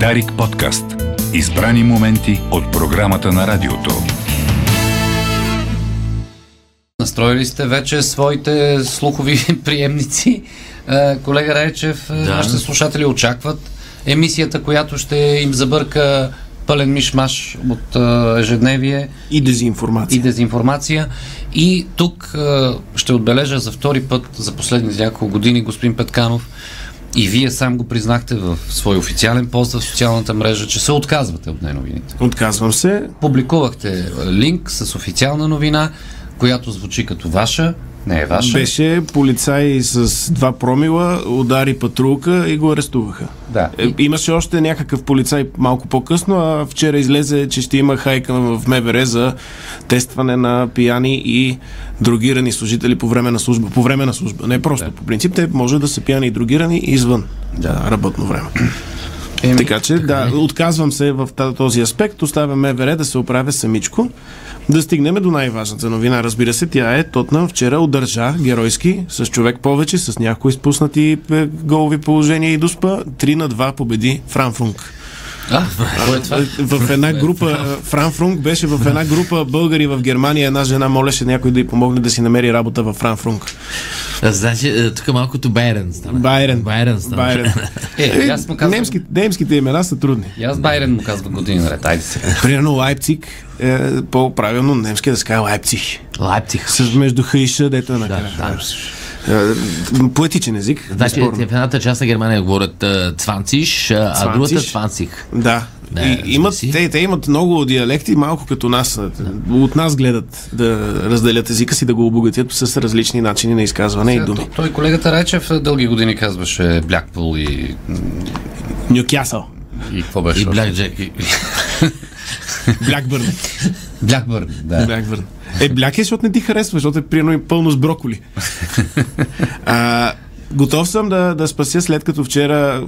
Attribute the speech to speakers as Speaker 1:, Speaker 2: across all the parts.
Speaker 1: Дарик подкаст. Избрани моменти от програмата на радиото.
Speaker 2: Настроили сте вече своите слухови приемници. Е, колега Райчев, да. нашите слушатели очакват емисията, която ще им забърка пълен мишмаш от е, ежедневие.
Speaker 3: И дезинформация.
Speaker 2: И дезинформация. И тук е, ще отбележа за втори път за последните няколко години, господин Петканов, и вие сам го признахте в свой официален пост в социалната мрежа, че се отказвате от неновините.
Speaker 3: Отказвам се.
Speaker 2: Публикувахте линк с официална новина, която звучи като ваша, не е ваша.
Speaker 3: Беше полицай с два промила, удари патрулка и го арестуваха.
Speaker 2: Да.
Speaker 3: Е, имаше още някакъв полицай малко по-късно, а вчера излезе, че ще има хайка в МВР за тестване на пияни и другирани служители по време на служба. По време на служба. Не просто. Да. По принцип, те може да са пияни и другирани извън да. работно време. Еми, така че, да, е. отказвам се в този аспект, оставям МВР да се оправя самичко. Да стигнем до най-важната новина. Разбира се, тя е Тотнам вчера удържа геройски с човек повече, с някои изпуснати е, голови положения и доспа. 3 на 2 победи Франфунг.
Speaker 2: А, е това?
Speaker 3: В една група, Фран Фрунг беше в една група българи в Германия. Една жена молеше някой да й помогне да си намери работа в Фран Фрунг.
Speaker 4: Значи, е, тук малкото Байрен стана.
Speaker 3: Байрен.
Speaker 4: Байрен стана.
Speaker 3: Байрен.
Speaker 2: Е, аз му казвам...
Speaker 3: Немски, немските имена са трудни.
Speaker 2: И аз Байрен му казвам години наред. Айде се.
Speaker 3: Примерно Лайпциг е по-правилно немски да се казва Лайпциг.
Speaker 4: Лайпциг.
Speaker 3: С между Х и Ш, дето е накрая. Да, да. Е, поетичен език.
Speaker 4: Значи, в едната част на Германия говорят цванциш, а другата цванцих.
Speaker 3: Да. Да, и, имат, те, те имат много диалекти, малко като нас. Да. От нас гледат да разделят езика си, да го обогатят с различни начини на изказване Сега, и думи.
Speaker 2: Той, колегата Райчев дълги години казваше Блякпул и...
Speaker 3: Нюкясъл.
Speaker 2: И какво беше?
Speaker 4: И Бляк Джек.
Speaker 3: Блякбърн.
Speaker 2: Блякбърн, да.
Speaker 3: Блякбърн. Е, бляк е, защото не ти харесва, защото е приемно пълно с броколи. а, готов съм да, да спася след като вчера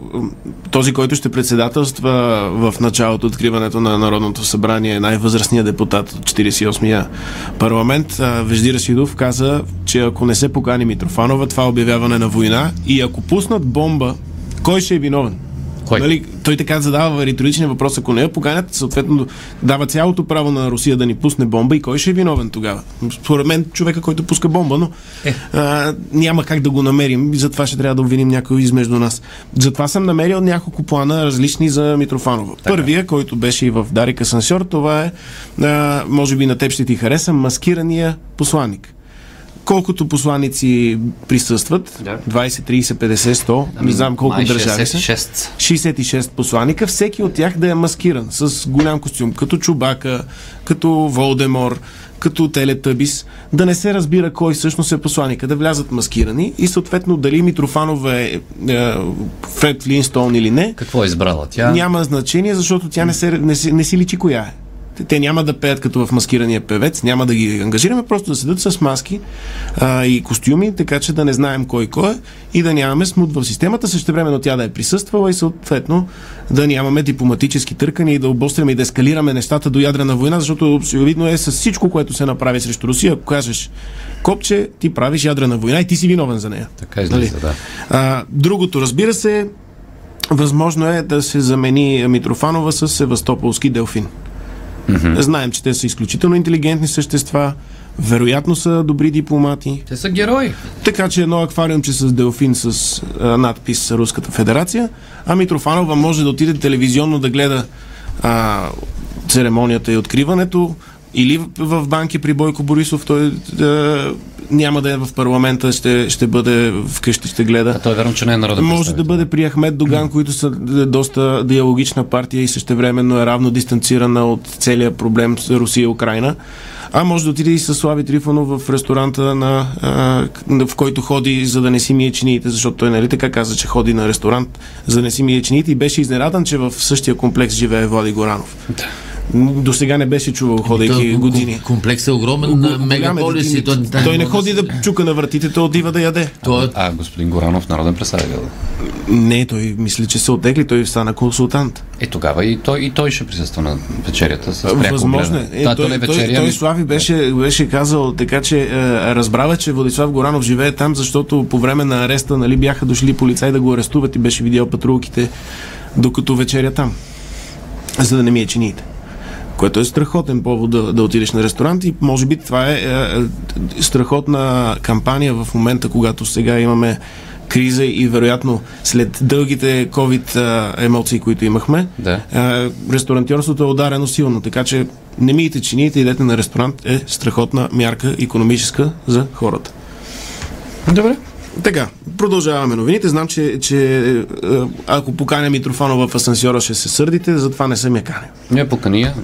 Speaker 3: този, който ще председателства в началото откриването на Народното събрание, най-възрастният депутат от 48-я парламент, Вежди Расидов, каза, че ако не се покани Митрофанова, това е обявяване на война и ако пуснат бомба, кой ще е виновен?
Speaker 2: Кой?
Speaker 3: Нали, той така задава риторичен въпрос. Ако не я поканят, съответно дава цялото право на Русия да ни пусне бомба и кой ще е виновен тогава? Според мен човека, който пуска бомба, но е. а, няма как да го намерим и затова ще трябва да обвиним някой измежду нас. Затова съм намерил няколко плана различни за Митрофанова. Така. Първия, който беше и в Дарика Сансьор, това е, а, може би на теб ще ти хареса, маскирания посланник колкото посланици присъстват, да. 20, 30, 50, 100, ами, не знам колко държави са. 66 посланика, всеки от тях да е маскиран с голям костюм, като Чубака, като Волдемор, като Телетъбис, да не се разбира кой всъщност е посланика, да влязат маскирани и съответно дали Митрофанова е, е Фред Линстон или не.
Speaker 2: Какво е избрала тя?
Speaker 3: Няма значение, защото тя не, се, не, си, не си личи коя е. Те няма да пеят като в маскирания певец, няма да ги ангажираме, просто да седат с маски а, и костюми, така че да не знаем кой кой е и да нямаме смут в системата, също времено тя да е присъствала и съответно да нямаме дипломатически търкани и да обостряме и да ескалираме нещата до ядрена война, защото очевидно е с всичко, което се направи срещу Русия, ако кажеш копче, ти правиш ядрена война и ти си виновен за нея.
Speaker 2: Така излиза, нали? да.
Speaker 3: А, другото, разбира се, възможно е да се замени Митрофанова с Севастополски делфин. Mm-hmm. Знаем, че те са изключително интелигентни същества, вероятно са добри дипломати.
Speaker 2: Те са герои.
Speaker 3: Така че едно аквариумче с делфин с а, надпис Руската федерация, а Митрофанова може да отиде телевизионно да гледа а, церемонията и откриването, или в банки при Бойко Борисов, той а, няма да е в парламента, ще, ще бъде вкъщи, ще гледа.
Speaker 2: А той е верно, че не е народен
Speaker 3: Може да бъде при Ахмед Доган, които са доста диалогична партия и същевременно е равно дистанцирана от целият проблем с Русия и Украина. А може да отиде и с Слави Трифонов в ресторанта, на, а, в който ходи за да не си мие чиниите, защото той нали така каза, че ходи на ресторант за да не си мие чиниите и беше изненадан, че в същия комплекс живее Влади Горанов. Да. До сега не беше чувал, ходейки той, години.
Speaker 4: Комплекс е огромен на мегаполис и
Speaker 3: той, той не ходи да чука на вратите, той отива да яде.
Speaker 2: Той... А, господин Горанов, народен представител.
Speaker 3: Не, той мисли, че се отегли, той стана консултант.
Speaker 2: Е, тогава и той, и той ще присъства на вечерята с пряко
Speaker 3: Възможно е.
Speaker 2: Та,
Speaker 3: той,
Speaker 2: той,
Speaker 3: вечеря, той, той Слави беше, беше казал така, че е, разбрава, че Владислав Горанов живее там, защото по време на ареста нали, бяха дошли полицаи да го арестуват и беше видял патрулките докато вечеря там, за да не ми е чините. Което е страхотен повод да, да отидеш на ресторант и може би това е, е, е страхотна кампания в момента, когато сега имаме криза и вероятно след дългите COVID емоции, които имахме,
Speaker 2: да.
Speaker 3: ресторантьорството е ударено силно. Така че не миете чините, идете на ресторант е страхотна мярка економическа за хората.
Speaker 2: Добре.
Speaker 3: Така, продължаваме новините. Знам, че, че ако поканя Митрофанова в асансьора, ще се сърдите, затова не съм я каня.
Speaker 2: Не покани я.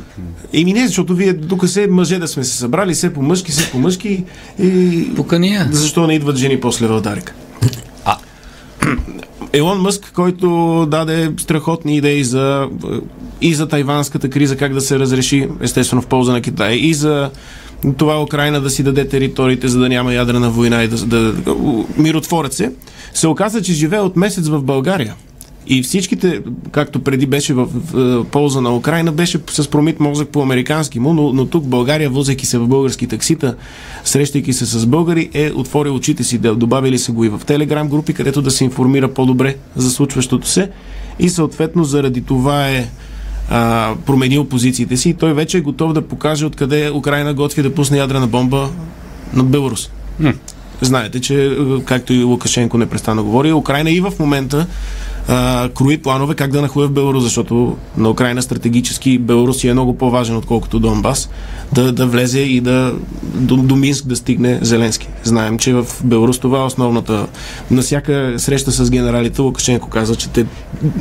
Speaker 3: Еми не, защото вие тук се мъже да сме се събрали, все по мъжки, все по мъжки. И...
Speaker 2: Покани я.
Speaker 3: Защо не идват жени после в Дарика? Елон Мъск, който даде страхотни идеи за и за тайванската криза, как да се разреши, естествено в полза на Китай, и за това Украина да си даде териториите, за да няма ядрена война и да, да, миротворят се, се оказа, че живее от месец в България. И всичките, както преди беше в, в, в полза на Украина, беше с промит мозък по американски му, но, но тук България, возейки се в български таксита, срещайки се с българи, е отворил очите си, да добавили се го и в телеграм групи, където да се информира по-добре за случващото се. И съответно заради това е а, променил позициите си и той вече е готов да покаже откъде Украина готви да пусне ядрена бомба над Беларус. Знаете, че както и Лукашенко непрестанно говори, Украина и в момента а, крои планове как да нахуе в Беларус, защото на Украина стратегически Беларус е много по-важен, отколкото Донбас, да, да влезе и да до, до Минск да стигне Зеленски. Знаем, че в Беларус това е основната. На всяка среща с генералите Лукашенко каза, че те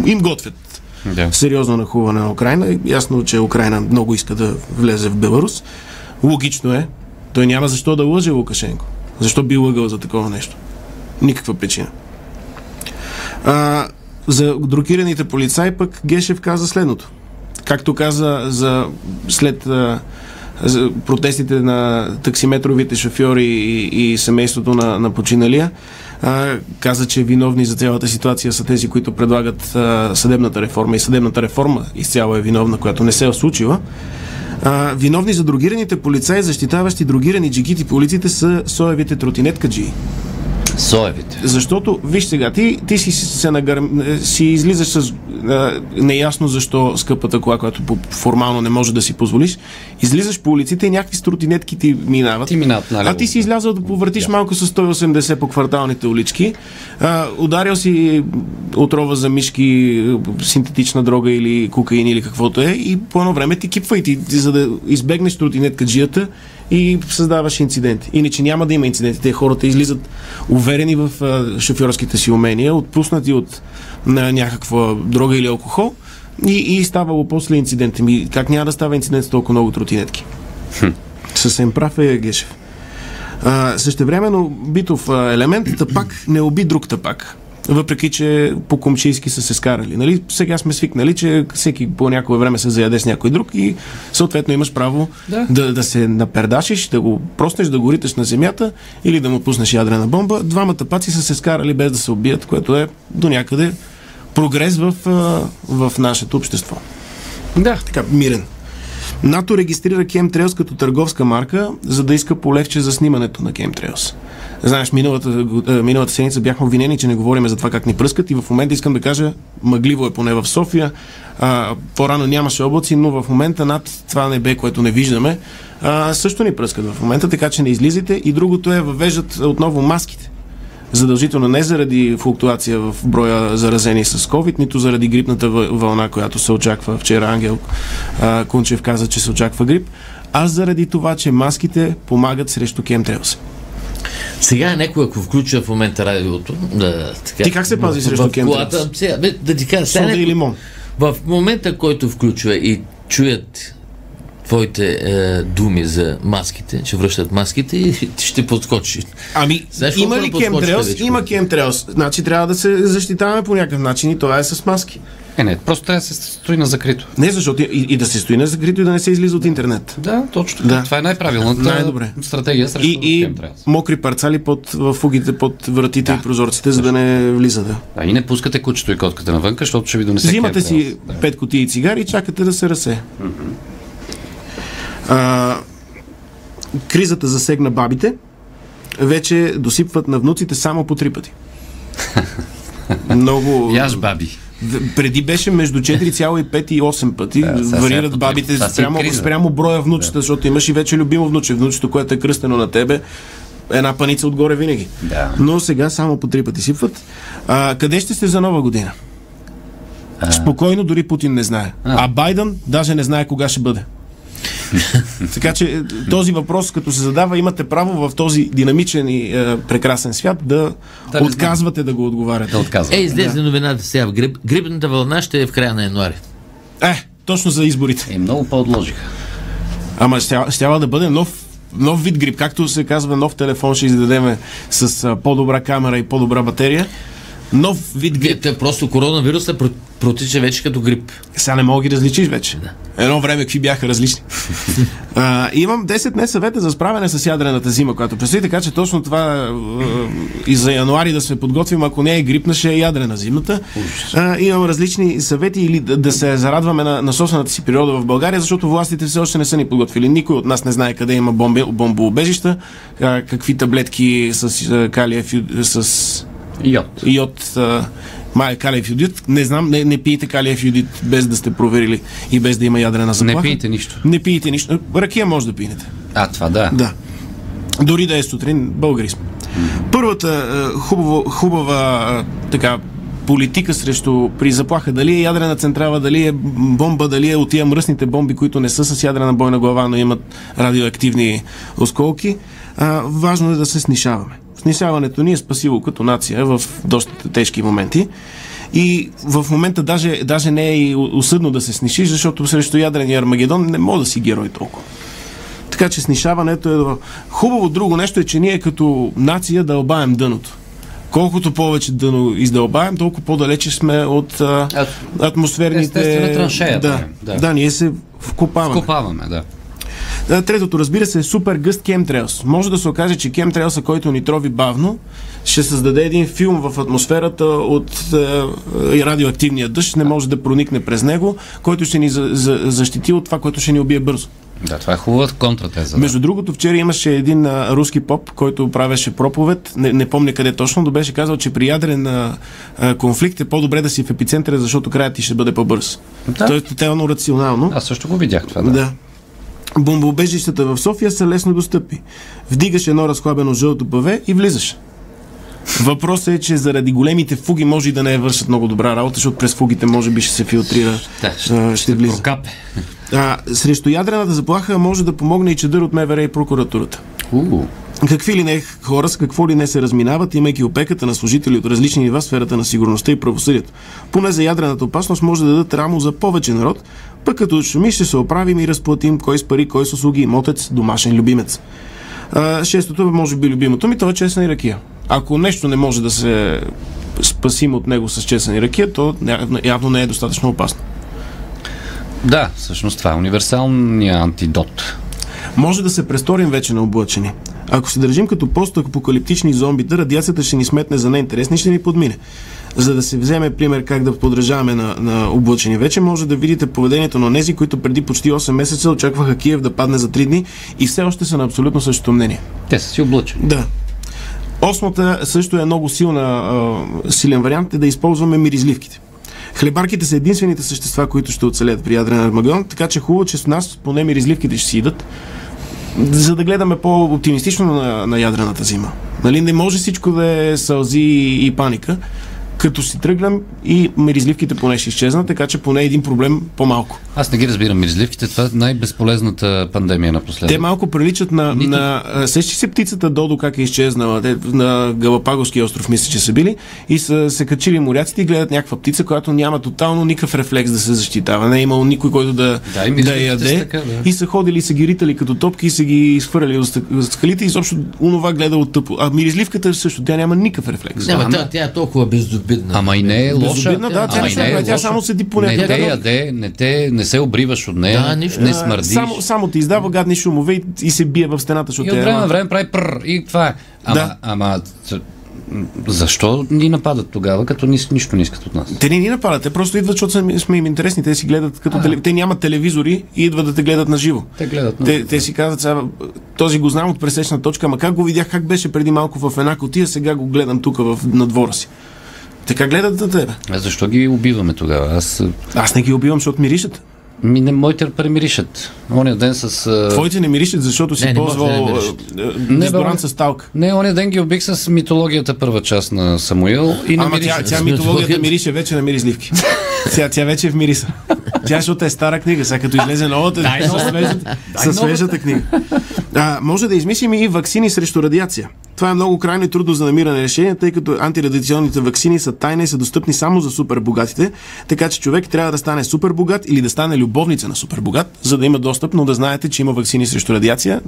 Speaker 3: им готвят
Speaker 2: да.
Speaker 3: сериозно нахуване на Украина. Ясно, че Украина много иска да влезе в Беларус. Логично е. Той няма защо да лъже Лукашенко. Защо би лъгал за такова нещо? Никаква причина. А, за друкираните полицаи пък Гешев каза следното. Както каза за след а, за протестите на таксиметровите шофьори и, и семейството на, на починалия, а, каза, че виновни за цялата ситуация са тези, които предлагат а, съдебната реформа и съдебната реформа изцяло е виновна, която не се е случила. А, виновни за другираните полицаи, защитаващи другирани джигити по улиците са соевите тротинеткаджи.
Speaker 2: Соевите.
Speaker 3: Защото, виж сега, ти, ти си, се нагър... си излизаш с а, неясно защо скъпата кола, която по, формално не може да си позволиш, излизаш по улиците и някакви стротинетки ти минават.
Speaker 2: Ти минават, нали?
Speaker 3: А ти си излязъл да повъртиш да. малко с 180 по кварталните улички, а, ударил си отрова за мишки, синтетична дрога или кокаин или каквото е и по едно време ти кипва и ти, за да избегнеш тротинеткаджията и създаваш инциденти. Иначе няма да има инциденти. Те хората излизат уверени в шофьорските си умения, отпуснати от на някаква дрога или алкохол и, и ставало после инцидент. Ми, как няма да става инцидент с толкова много тротинетки? Хм. Съвсем прав е Гешев. А, същевременно битов елемент, тъпак не уби друг тъпак въпреки че по комчийски са се скарали. Нали? Сега сме свикнали, че всеки по някое време се заяде с някой друг и съответно имаш право да, да, да се напердашиш, да го проснеш, да го риташ на земята или да му пуснеш ядрена бомба. Двамата паци са се скарали без да се убият, което е до някъде прогрес в, в нашето общество.
Speaker 2: Да.
Speaker 3: Така, мирен. НАТО регистрира Chemtrails като търговска марка, за да иска полегче за снимането на Chemtrails. Знаеш, миналата, е, миналата седмица бяхме обвинени, че не говорим за това как ни пръскат и в момента искам да кажа, мъгливо е поне в София. А, по-рано нямаше облаци, но в момента над това небе, което не виждаме, а, също ни пръскат в момента, така че не излизайте. И другото е, въвеждат отново маските задължително не заради флуктуация в броя заразени с COVID, нито заради грипната вълна, която се очаква. Вчера Ангел а, Кунчев каза, че се очаква грип, а заради това, че маските помагат срещу кемтреус.
Speaker 4: Сега някой, ако включва в момента радиото, да,
Speaker 3: така, Ти как се пази срещу
Speaker 4: бе, да ти кажа,
Speaker 3: сега, някой.
Speaker 4: В момента, който включва и чуят твоите е, думи за маските, че връщат маските и ще подскочи.
Speaker 3: Ами, Знаеш, има ли кемтреус? Има кемтреус. Значи трябва да се защитаваме по някакъв начин и това е с маски.
Speaker 2: Е, не, просто трябва да се стои на закрито.
Speaker 3: Не, защото и, и да се стои на закрито и да не се излиза от интернет.
Speaker 2: Да, точно Да. Това е най-правилната
Speaker 3: Най-добре.
Speaker 2: стратегия срещу
Speaker 3: И, и мокри парцали под, в фугите под вратите да. и прозорците, за да не влиза. Да.
Speaker 2: да. И не пускате кучето и котката навън, защото ще ви донесе
Speaker 3: Взимате си да. пет кутии цигари и чакате да се расе. Mm-hmm. А, кризата засегна бабите. Вече досипват на внуците само по три пъти. Много...
Speaker 2: Яш баби.
Speaker 3: Преди беше между 4,5 и 8 пъти.
Speaker 2: Да,
Speaker 3: Варират бабите спрямо, спрямо броя внучета, защото имаш и вече любимо внуче. Внучето, което е кръстено на тебе, една паница отгоре винаги.
Speaker 2: Да.
Speaker 3: Но сега само по три пъти сипват. А, къде ще сте за нова година? Спокойно, дори Путин не знае. А, Байден даже не знае кога ще бъде. така че е, този въпрос, като се задава, имате право в този динамичен и е, прекрасен свят да,
Speaker 2: Да
Speaker 3: отказвате да го отговаряте.
Speaker 2: Да отказвам.
Speaker 4: Е, излезе новината сега. в Гриб, грибната вълна ще е в края на януари.
Speaker 3: Е, точно за изборите.
Speaker 2: И много по-отложиха.
Speaker 3: Ама ще, щяла да бъде нов, нов вид грип. Както се казва, нов телефон ще издадеме с а, по-добра камера и по-добра батерия. Нов вид грип.
Speaker 4: Те, просто коронавируса про- протича вече като грип.
Speaker 3: Сега не мога да ги различиш вече. Едно време какви бяха различни. а, имам 10 днес съвета за справяне с ядрената зима, която предстои, така че точно това и за януари да се подготвим, ако не е грипна, ще е ядрена зимата. А, имам различни съвети или да, да се зарадваме на, на собствената си природа в България, защото властите все още не са ни подготвили. Никой от нас не знае къде има бомби, бомбоубежища, какви таблетки с калиев, с
Speaker 2: Йод.
Speaker 3: йод, а, май калиев йодит. Не знам, не, не пиете калиев йодит без да сте проверили и без да има ядрена заплаха.
Speaker 2: Не пиете нищо.
Speaker 3: Не пиете нищо. Ракия може да пинете.
Speaker 2: А, това да.
Speaker 3: Да. Дори да е сутрин, българи сме. Първата хубава а, така политика срещу при заплаха, дали е ядрена централа, дали е бомба, дали е от тия мръсните бомби, които не са с ядрена бойна глава, но имат радиоактивни осколки, а, важно е да се снишаваме. Снишаването ни е спасило като нация в доста тежки моменти. И в момента даже, даже не е и усъдно да се снишиш, защото срещу ядрения Армагедон не може да си герой толкова. Така че снишаването е. Хубаво друго нещо е, че ние като нация дълбаем дъното. Колкото повече дъно издълбаем, толкова по-далече сме от а, атмосферните...
Speaker 2: естествена траншея,
Speaker 3: Да,
Speaker 2: да,
Speaker 3: да.
Speaker 2: да.
Speaker 3: ние се вкопаваме.
Speaker 2: Копаваме, да.
Speaker 3: Третото, разбира се, е супер гъст кемтрейлс. Може да се окаже, че кемтрейлса, който ни трови бавно, ще създаде един филм в атмосферата от е, радиоактивния дъжд, не може да проникне през него, който ще ни за, за, защити от това, което ще ни убие бързо.
Speaker 2: Да, това е хубавата контратеза. Да.
Speaker 3: Между другото, вчера имаше един а, руски поп, който правеше проповед, не, не помня къде точно, но беше казал, че при ядрен а, конфликт е по-добре да си в епицентъра, защото краят ти ще бъде по-бърз.
Speaker 2: Да.
Speaker 3: Е тотално рационално.
Speaker 2: Аз също го видях това, да.
Speaker 3: Да. Бомбоубежищата в София са лесно достъпни. Вдигаш едно разхлабено жълто паве и влизаш. Въпросът е, че заради големите фуги може и да не вършат много добра работа, защото през фугите може би ще се филтрира,
Speaker 2: Да,
Speaker 3: а, ще влиза.
Speaker 2: Прокапе.
Speaker 3: А, срещу ядрената заплаха може да помогне и чедър от МВР и прокуратурата.
Speaker 2: У,
Speaker 3: Какви ли не хора с какво ли не се разминават, имайки опеката на служители от различни нива в сферата на сигурността и правосъдието. Поне за ядрената опасност може да дадат рамо за повече народ, пък като шуми ще се оправим и разплатим кой с пари, кой с услуги, имотец, домашен любимец. А, шестото, може би любимото ми, то е честна и ракия. Ако нещо не може да се спасим от него с честна и ракия, то явно не е достатъчно опасно.
Speaker 2: Да, всъщност това е универсалният антидот.
Speaker 3: Може да се престорим вече на облъчени. Ако се държим като постапокалиптични зомбита, радиацията ще ни сметне за неинтересни и ще ни подмине. За да се вземе пример как да подражаваме на, на облъчени вече, може да видите поведението на тези, които преди почти 8 месеца очакваха Киев да падне за 3 дни и все още са на абсолютно същото мнение.
Speaker 2: Те са си облъчени.
Speaker 3: Да. Осмата също е много силна, а, силен вариант е да използваме миризливките. Хлебарките са единствените същества, които ще оцелят при ядрен армагедон, така че хубаво, че с нас поне миризливките ще си идат, за да гледаме по-оптимистично на, на ядрената зима. Нали, не може всичко да е сълзи и паника. Като си тръгнем и миризливките поне ще изчезнат, така че поне един проблем по-малко.
Speaker 2: Аз не ги разбирам миризливките. Това е най-безполезната пандемия напоследък.
Speaker 3: Те малко приличат на,
Speaker 2: Нито-
Speaker 3: на сещи се птицата Додо как е изчезнала. Те на Галапагоския остров мисля, че са били и са се качили моряците и гледат някаква птица, която няма тотално никакъв рефлекс да се защитава. Не е имало никой, който да,
Speaker 2: Да, и
Speaker 3: да яде.
Speaker 2: така, да.
Speaker 3: И са ходили и са ги ритали като топки и са ги изхвърляли от от скалите и изобщо онова гледало тъпо. А миризливката също, тя няма никакъв рефлекс.
Speaker 4: Няма,
Speaker 2: Ама-
Speaker 4: тя, тя е толкова безобидна.
Speaker 2: Ама и не е лоша.
Speaker 3: Безобидна, да, тя не се прави, тя само седи по
Speaker 2: Не те яде, не, те, не се обриваш от нея,
Speaker 4: Да, нищо.
Speaker 2: не
Speaker 3: А,
Speaker 2: смърдиш.
Speaker 3: Само, само ти издава гадни шумове и, и се бие в стената, защото
Speaker 2: И от
Speaker 3: е
Speaker 2: време на време прави пър и това е. Ама,
Speaker 3: Да.
Speaker 2: ама защо ни нападат тогава, като ни, нищо не искат от нас?
Speaker 3: Те не ни нападат, те просто идват, защото сме, сме им интересни. Те си гледат като теле... Те нямат телевизори и идват да те гледат на живо.
Speaker 2: Те гледат на...
Speaker 3: Те, те си казват, сега, този го знам от пресечна точка, ама как го видях, как беше преди малко в една котия, сега го гледам тук в, на двора си. Така гледат на тебе.
Speaker 2: А защо ги убиваме тогава? Аз...
Speaker 3: Аз не ги убивам, защото миришат.
Speaker 2: Ми, не, моите премиришат. Оня ден с... а,
Speaker 3: Твоите не миришат, защото си
Speaker 4: Не, не не
Speaker 3: ползвал а, а, дезодорант с талка.
Speaker 2: Не, оня ден ги убих с митологията първа част на Самуил и не
Speaker 3: Ама тя, тя митологията мирише вече на миризливки. Тя, тя вече е в мириса. Тя, защото е стара книга, сега като излезе новата, със свежата, свежата книга. А, може да измислим и вакцини срещу радиация. Това е много крайно и трудно за намиране решение, тъй като антирадиационните вакцини са тайна и са достъпни само за супербогатите, така че човек трябва да стане супербогат или да стане любовница на супербогат, за да има достъп, но да знаете, че има вакцини срещу радиация.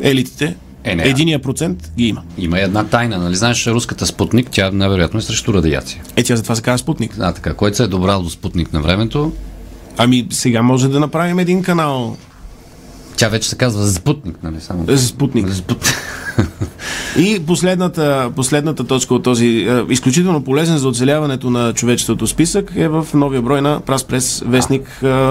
Speaker 3: Елитите,
Speaker 2: Е, не,
Speaker 3: единия процент ги има.
Speaker 2: Има една тайна, нали? Знаеш, руската спутник, тя най-вероятно е срещу радиация.
Speaker 3: Е, тя затова се казва Спутник.
Speaker 2: А, така, който се е добрал до спутник на времето,
Speaker 3: Ами сега може да направим един канал
Speaker 2: тя вече се казва Спутник, нали? Само...
Speaker 3: за Спутник.
Speaker 2: Спут...
Speaker 3: И последната, последната точка от този е, изключително полезен за оцеляването на човечеството списък е в новия брой на Прас Прес вестник. Е,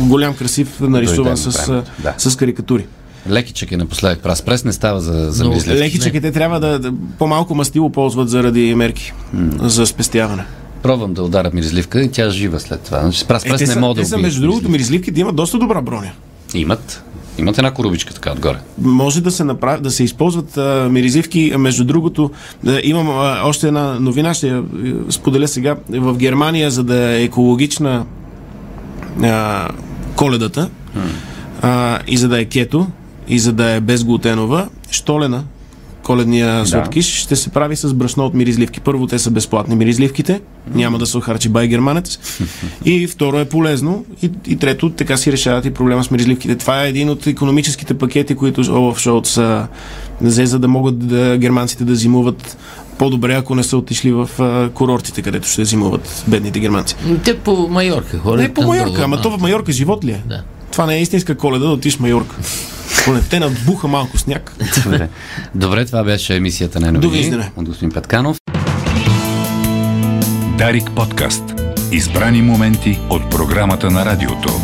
Speaker 3: голям, красив, нарисуван с, е,
Speaker 2: да.
Speaker 3: с карикатури.
Speaker 2: Лекичък е напоследък прас прес, не става за, за
Speaker 4: Но
Speaker 2: мризливки.
Speaker 3: Лекичъките трябва да, да по-малко мастило ползват заради мерки за спестяване.
Speaker 2: Пробвам да ударя миризливка и тя е жива след това. Значи, прас
Speaker 3: Е,
Speaker 2: прес
Speaker 3: те
Speaker 2: не мога да
Speaker 3: те
Speaker 2: убият
Speaker 3: между другото,
Speaker 2: миризливки.
Speaker 3: миризливките имат доста добра броня.
Speaker 2: Имат. Имат една корубичка така отгоре.
Speaker 3: може да се, направи, да се използват а, миризливки. А, Между другото, а, имам а, още една новина, ще я споделя сега. В Германия, за да е екологична а, коледата а, и за да е кето, и за да е безглутенова, штолена, коледния сладкиш, ще се прави с брашно от миризливки. Първо, те са безплатни миризливките, няма да се охарчи бай германец. И второ е полезно. И, и трето, така си решават и проблема с миризливките. Това е един от економическите пакети, които Олаф Шолц а, взе, за да могат да, германците да зимуват по-добре, ако не са отишли в а, курортите, където ще зимуват бедните германци.
Speaker 4: Те по Майорка ходят.
Speaker 3: Не по Майорка, ама то в Майорка живот ли е?
Speaker 4: Да.
Speaker 3: Това не е истинска коледа да отиш в Майорка. Поне те надбуха малко сняг.
Speaker 2: Добре. Добре, това беше емисията на новини от господин Петканов.
Speaker 1: Дарик подкаст. Избрани моменти от програмата на радиото.